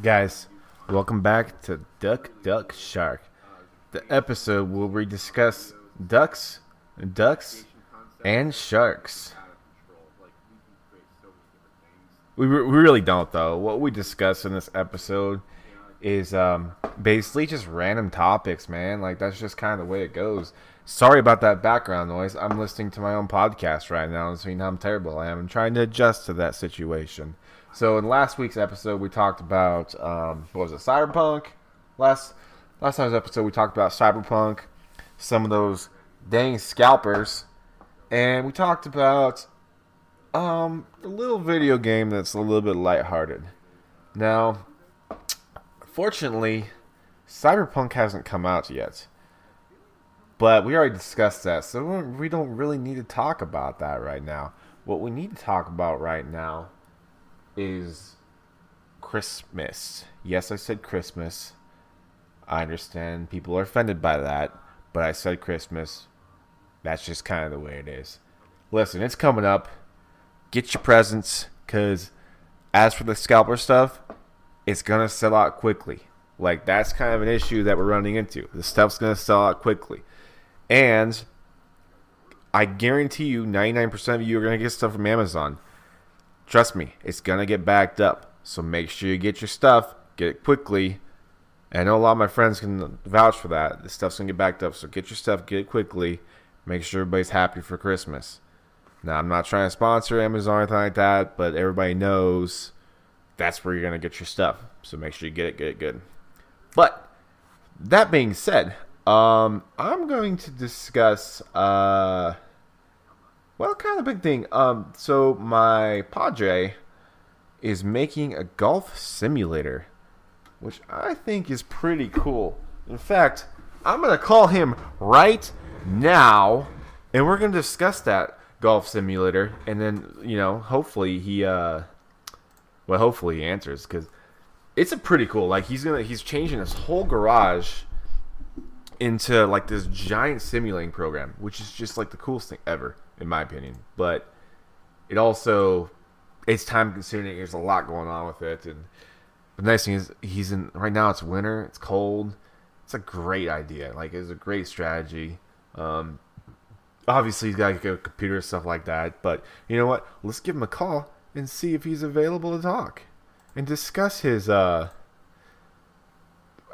Guys, welcome back to Duck Duck Shark, the episode where we discuss ducks, ducks, and sharks. We, re- we really don't though. What we discuss in this episode is um, basically just random topics, man. Like that's just kind of the way it goes. Sorry about that background noise. I'm listening to my own podcast right now and seeing how terrible I am. I'm trying to adjust to that situation. So in last week's episode, we talked about um, what was it, Cyberpunk. Last last time's episode, we talked about Cyberpunk, some of those dang scalpers, and we talked about um, a little video game that's a little bit lighthearted. Now, fortunately, Cyberpunk hasn't come out yet. But we already discussed that, so we don't really need to talk about that right now. What we need to talk about right now is Christmas. Yes, I said Christmas. I understand people are offended by that, but I said Christmas. That's just kind of the way it is. Listen, it's coming up. Get your presents, because as for the scalper stuff, it's going to sell out quickly. Like, that's kind of an issue that we're running into. The stuff's going to sell out quickly. And I guarantee you, 99% of you are going to get stuff from Amazon. Trust me, it's going to get backed up. So make sure you get your stuff, get it quickly. I know a lot of my friends can vouch for that. The stuff's going to get backed up. So get your stuff, get it quickly. Make sure everybody's happy for Christmas. Now, I'm not trying to sponsor Amazon or anything like that, but everybody knows that's where you're going to get your stuff. So make sure you get it, get it good. But that being said, um, I'm going to discuss, uh, well, kind of a big thing. Um, so my Padre is making a golf simulator, which I think is pretty cool. In fact, I'm to call him right now, and we're to discuss that golf simulator, and then, you know, hopefully he, uh, well, hopefully he answers, because it's a pretty cool, like, he's gonna, he's changing his whole garage into like this giant simulating program, which is just like the coolest thing ever, in my opinion. But it also it's time consuming. There's a lot going on with it, and the nice thing is he's in right now. It's winter. It's cold. It's a great idea. Like it's a great strategy. Um, obviously, he's got to get a computer and stuff like that. But you know what? Let's give him a call and see if he's available to talk and discuss his. uh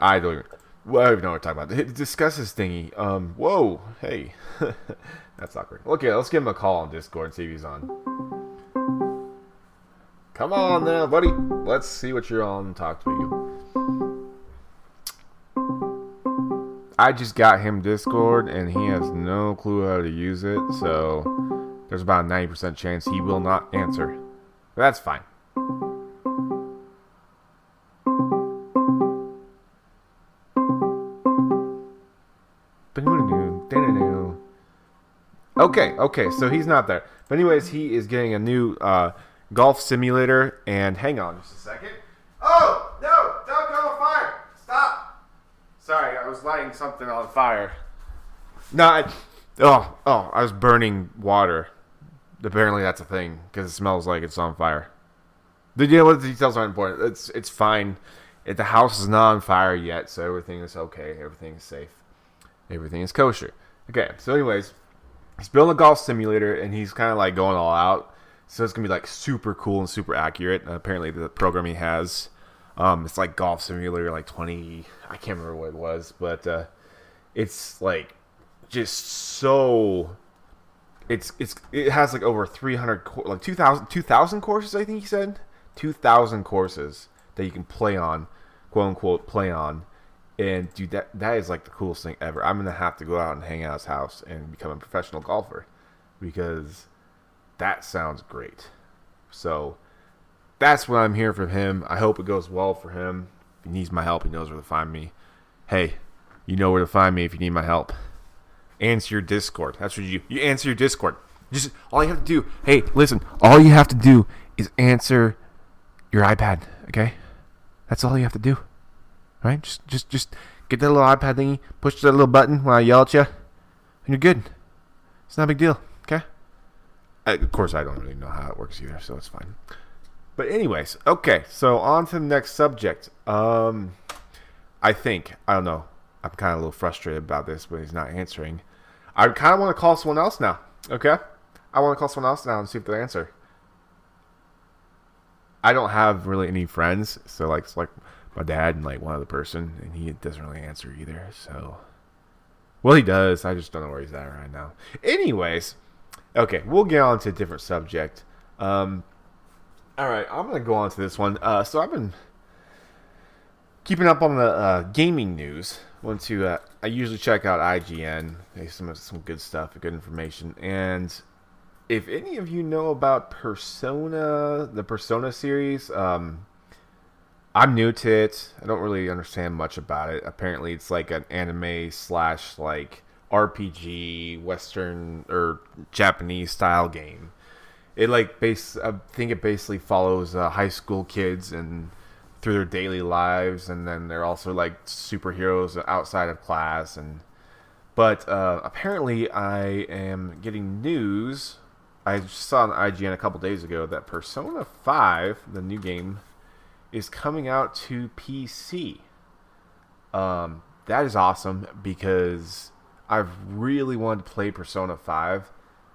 I don't even well, I don't even know what we're talking about. Discuss this thingy. Um, whoa, hey, that's awkward. Okay, let's give him a call on Discord and see if he's on. Come on now, buddy. Let's see what you're on. Talk to you. I just got him Discord, and he has no clue how to use it. So there's about a 90% chance he will not answer. But that's fine. Okay, okay, so he's not there. But anyways, he is getting a new uh, golf simulator. And hang on just a second. Oh no! Don't go on fire! Stop! Sorry, I was lighting something on fire. No, I, oh oh, I was burning water. Apparently, that's a thing because it smells like it's on fire. The you know what the details aren't important. It's it's fine. If the house is not on fire yet, so everything is okay. Everything is safe. Everything is kosher. Okay, so anyways he's building a golf simulator and he's kind of like going all out. So it's gonna be like super cool and super accurate. Uh, apparently, the program he has, um, it's like golf simulator, like twenty. I can't remember what it was, but uh, it's like just so. It's it's it has like over three hundred like 2,000, 2,000 courses. I think he said two thousand courses that you can play on, quote unquote, play on and dude, that that is like the coolest thing ever. I'm gonna have to go out and hang out at his house and become a professional golfer because that sounds great. So that's what I'm hearing from him. I hope it goes well for him. If he needs my help, he knows where to find me. Hey, you know where to find me if you need my help. Answer your Discord. That's what you you answer your Discord. Just all you have to do. Hey, listen. All you have to do is answer your iPad. Okay, that's all you have to do right? Just just just get that little iPad thingy, push that little button when I yell at you, and you're good. It's not a big deal, okay? I, of course, I don't really know how it works either, so it's fine. But anyways, okay. So on to the next subject. Um, I think I don't know. I'm kind of a little frustrated about this, but he's not answering. I kind of want to call someone else now. Okay, I want to call someone else now and see if they answer. I don't have really any friends, so like like my dad and like one other person, and he doesn't really answer either. So, well, he does. I just don't know where he's at right now. Anyways, okay, we'll get on to a different subject. Um, all right, I'm gonna go on to this one. Uh, so I've been keeping up on the uh, gaming news. Want to? Uh, I usually check out IGN. They some some good stuff, good information. And if any of you know about Persona, the Persona series, um, I'm new to it. I don't really understand much about it. Apparently, it's like an anime slash like RPG, Western or Japanese style game. It like base. I think it basically follows uh, high school kids and through their daily lives, and then they're also like superheroes outside of class. And but uh, apparently, I am getting news. I saw on IGN a couple days ago that Persona Five, the new game, is coming out to PC. Um, that is awesome because I've really wanted to play Persona Five,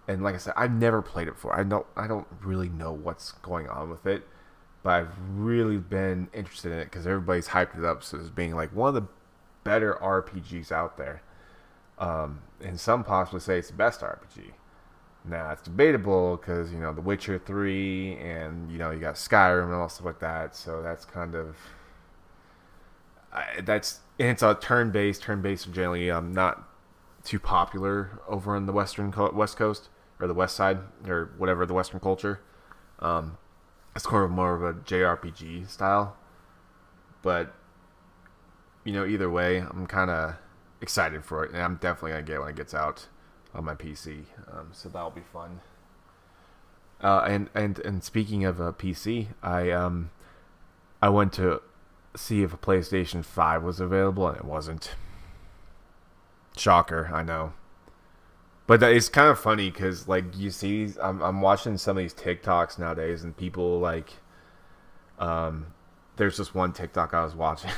and like I said, I've never played it before. I don't, I don't really know what's going on with it but I've really been interested in it because everybody's hyped it up as being like one of the better RPGs out there. Um, and some possibly say it's the best RPG. Now it's debatable because you know The Witcher Three and you know you got Skyrim and all stuff like that. So that's kind of I, that's and it's a turn-based. Turn-based are generally um, not too popular over on the western co- west coast or the west side or whatever the western culture. Um, it's kind of more of a JRPG style. But you know, either way, I'm kind of excited for it, and I'm definitely gonna get it when it gets out on my PC. Um, so that'll be fun. Uh, and and and speaking of a PC, I um I went to see if a PlayStation Five was available, and it wasn't. Shocker, I know. But that, it's kind of funny because like you see, I'm I'm watching some of these TikToks nowadays, and people like, um, there's this one TikTok I was watching.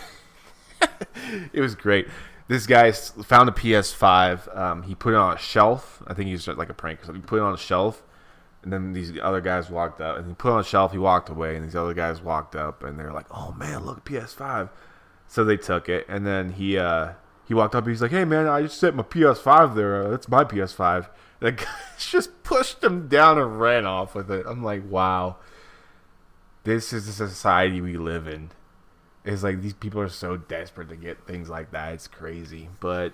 it was great. This guy found a PS5. Um, he put it on a shelf. I think he's like a prank. So he put it on a shelf, and then these other guys walked up, and he put it on a shelf. He walked away, and these other guys walked up, and they're like, "Oh man, look PS5." So they took it, and then he uh, he walked up. He's like, "Hey man, I just set my PS5 there. Uh, that's my PS5." The guy just pushed him down and ran off with it. I'm like, "Wow, this is the society we live in." It's like these people are so desperate to get things like that. It's crazy, but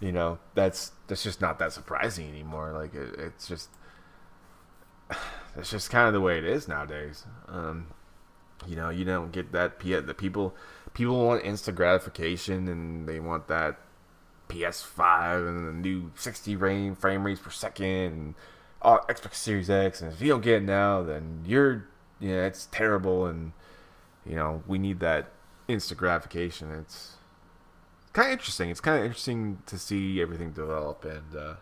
you know that's that's just not that surprising anymore. Like it, it's just it's just kind of the way it is nowadays. Um, you know, you don't get that. P- The people people want instant gratification and they want that PS5 and the new 60 frame frame rates per second and uh, Xbox Series X. And if you don't get it now, then you're yeah, you know, it's terrible. And you know, we need that instant gratification. It's kind of interesting. It's kind of interesting to see everything develop and uh,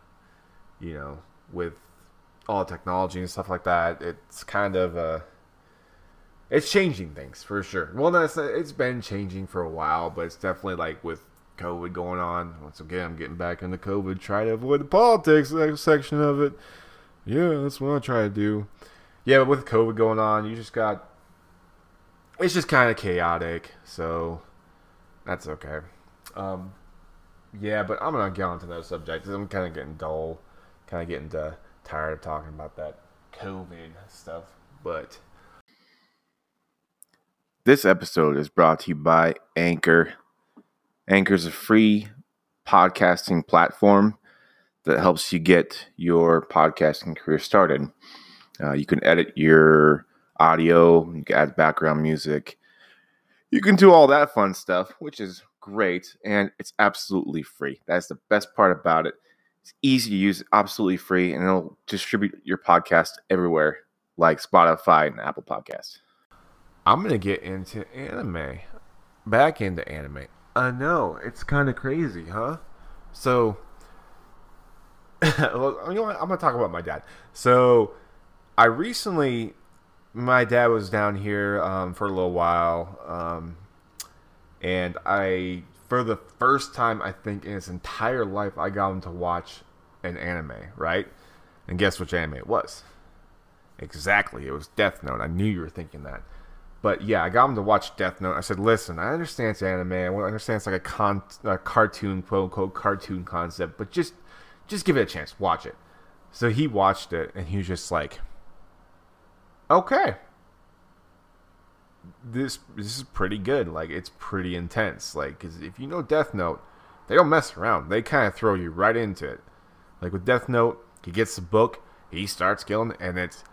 you know, with all the technology and stuff like that. It's kind of uh it's changing things for sure. Well, that's it's been changing for a while, but it's definitely like with COVID going on. Once again, I'm getting back into COVID. Try to avoid the politics section of it. Yeah, that's what I try to do. Yeah, but with COVID going on, you just got. It's just kind of chaotic, so that's okay. Um, yeah, but I'm gonna get on to those subjects. I'm kind of getting dull, kind of getting tired of talking about that COVID stuff. But this episode is brought to you by Anchor. Anchor is a free podcasting platform that helps you get your podcasting career started. Uh, you can edit your audio, you can add background music, you can do all that fun stuff, which is great, and it's absolutely free. That's the best part about it. It's easy to use, absolutely free, and it'll distribute your podcast everywhere, like Spotify and Apple Podcasts. I'm gonna get into anime, back into anime. I know it's kind of crazy, huh? So, you know what? I'm gonna talk about my dad. So, I recently my dad was down here um, for a little while, um, and I, for the first time, I think in his entire life, I got him to watch an anime, right? And guess which anime it was? Exactly, it was Death Note. I knew you were thinking that. But yeah, I got him to watch Death Note. I said, "Listen, I understand it's anime. I understand it's like a, con- a cartoon, quote unquote, cartoon concept. But just, just give it a chance. Watch it." So he watched it, and he was just like, "Okay, this this is pretty good. Like it's pretty intense. Like, cause if you know Death Note, they don't mess around. They kind of throw you right into it. Like with Death Note, he gets the book, he starts killing, and it's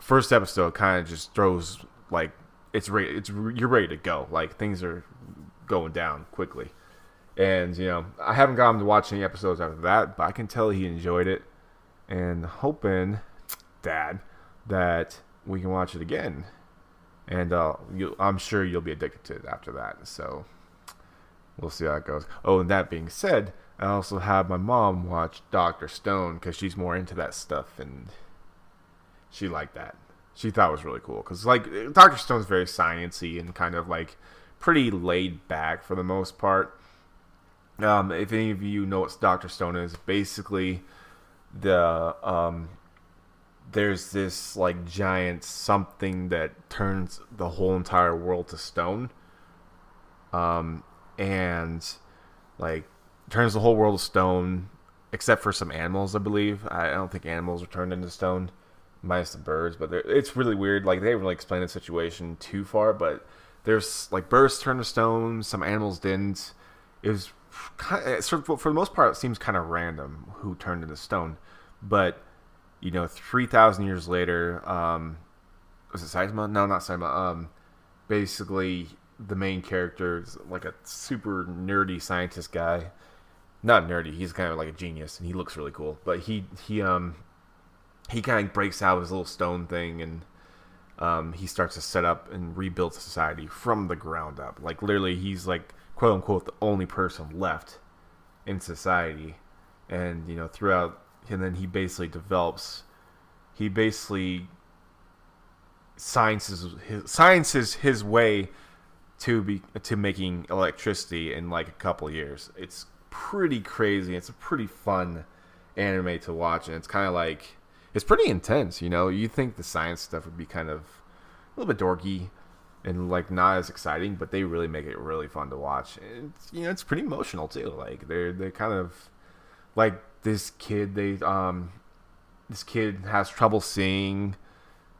first episode kind of just throws like it's ready. It's you're ready to go. Like things are going down quickly. And you know, I haven't got him to watch any episodes after that, but I can tell he enjoyed it, and hoping, Dad, that we can watch it again. And uh, you, I'm sure you'll be addicted to it after that. So we'll see how it goes. Oh, and that being said, I also have my mom watch Doctor Stone because she's more into that stuff, and she liked that. She thought it was really cool because like Doctor Stone's very sciency and kind of like pretty laid back for the most part. Um, if any of you know what Doctor Stone is, basically the um, there's this like giant something that turns the whole entire world to stone. Um, and like turns the whole world to stone, except for some animals, I believe. I don't think animals are turned into stone, minus the birds. But it's really weird. Like they didn't really explain the situation too far, but there's like birds turned to stone, some animals didn't. It was kind of, for the most part, it seems kind of random who turned into stone, but you know, three thousand years later, um, was it Saitama? No, not Saitama. Um, basically, the main character is like a super nerdy scientist guy. Not nerdy. He's kind of like a genius, and he looks really cool. But he he um he kind of breaks out of his little stone thing, and um, he starts to set up and rebuild society from the ground up. Like literally, he's like quote unquote the only person left in society, and you know throughout and then he basically develops he basically sciences his sciences his way to be to making electricity in like a couple years. It's pretty crazy. It's a pretty fun anime to watch, and it's kind of like it's pretty intense. You know, you think the science stuff would be kind of a little bit dorky and like not as exciting, but they really make it really fun to watch. And you know, it's pretty emotional too. Like they're they're kind of like this kid they um this kid has trouble seeing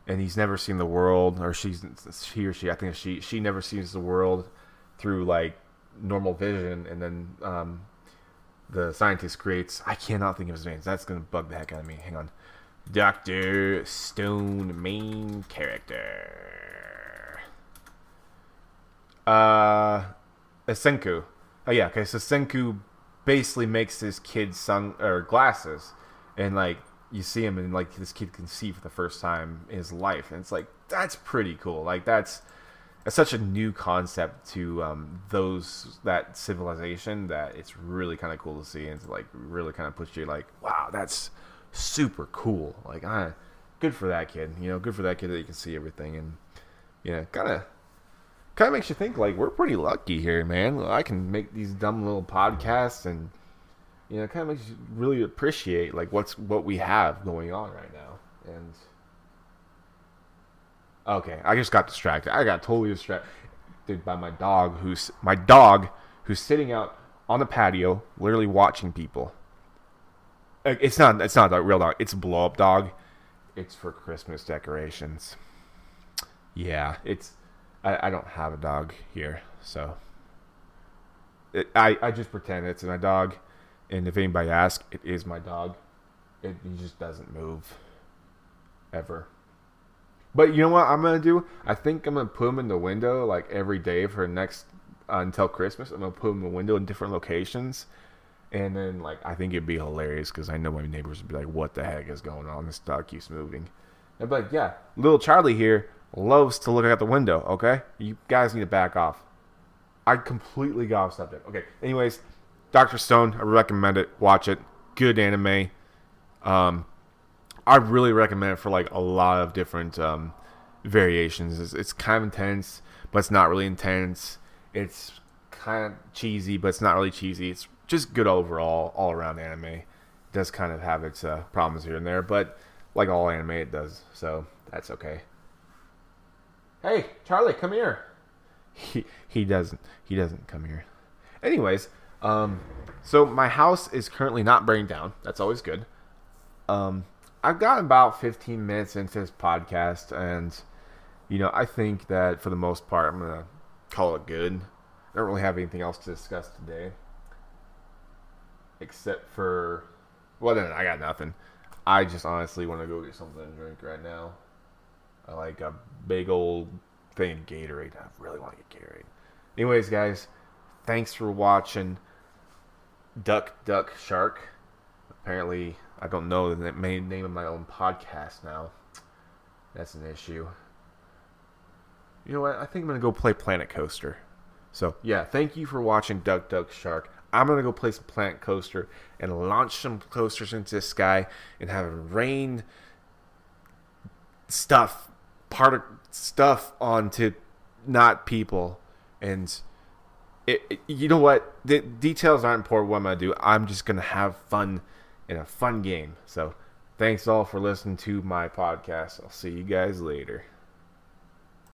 and he's never seen the world or she's he or she I think she she never sees the world through like normal vision and then um the scientist creates I cannot think of his name. That's gonna bug the heck out of me. Hang on. Doctor Stone main character. Uh Senku. Oh yeah, okay, so Senku basically makes this kid sun or glasses, and like you see him and like this kid can see for the first time in his life, and it's like that's pretty cool. Like that's it's such a new concept to um, those that civilization that it's really kind of cool to see, and to like really kind of puts you like, wow, that's super cool. Like, good for that kid. You know, good for that kid that you can see everything, and you know, kind of kind of makes you think like we're pretty lucky here, man. I can make these dumb little podcasts, and you know, kind of makes you really appreciate like what's what we have going on right now. And okay, I just got distracted. I got totally distracted by my dog, who's my dog who's sitting out on the patio, literally watching people. It's not. It's not a real dog. It's a blow up dog. It's for Christmas decorations. Yeah, it's I, I don't have a dog here, so it, I I just pretend it's my dog, and if anybody asks, it is my dog. It he just doesn't move, ever. But you know what I'm gonna do? I think I'm gonna put him in the window like every day for next uh, until Christmas. I'm gonna put him in the window in different locations, and then like I think it'd be hilarious because I know my neighbors would be like, "What the heck is going on? This dog keeps moving." And but yeah, little Charlie here loves to look out the window, okay? You guys need to back off. I completely got off subject. Okay, anyways, Dr. Stone, I recommend it. Watch it. Good anime. Um, I really recommend it for like a lot of different um, variations. It's, it's kind of intense, but it's not really intense. It's kind of cheesy, but it's not really cheesy. It's just good overall, all around anime. It does kind of have its uh, problems here and there, but like all anime, it does. So that's okay. Hey, Charlie, come here. He he doesn't he doesn't come here. Anyways, um, so my house is currently not burning down. That's always good. Um, I've got about 15 minutes into this podcast, and you know, I think that for the most part, I'm gonna call it good. I don't really have anything else to discuss today, except for, well, then I got nothing. I just honestly want to go get something to drink right now. Like a big old thing of Gatorade. I really want to get Gatorade. Anyways, guys, thanks for watching Duck Duck Shark. Apparently, I don't know the main name of my own podcast now. That's an issue. You know what? I think I'm gonna go play Planet Coaster. So yeah, thank you for watching Duck Duck Shark. I'm gonna go play some Planet Coaster and launch some coasters into the sky and have rain stuff, part of stuff onto not people, and it, it, you know what? The details aren't important. What I'm gonna do? I'm just gonna have fun in a fun game. So thanks all for listening to my podcast. I'll see you guys later.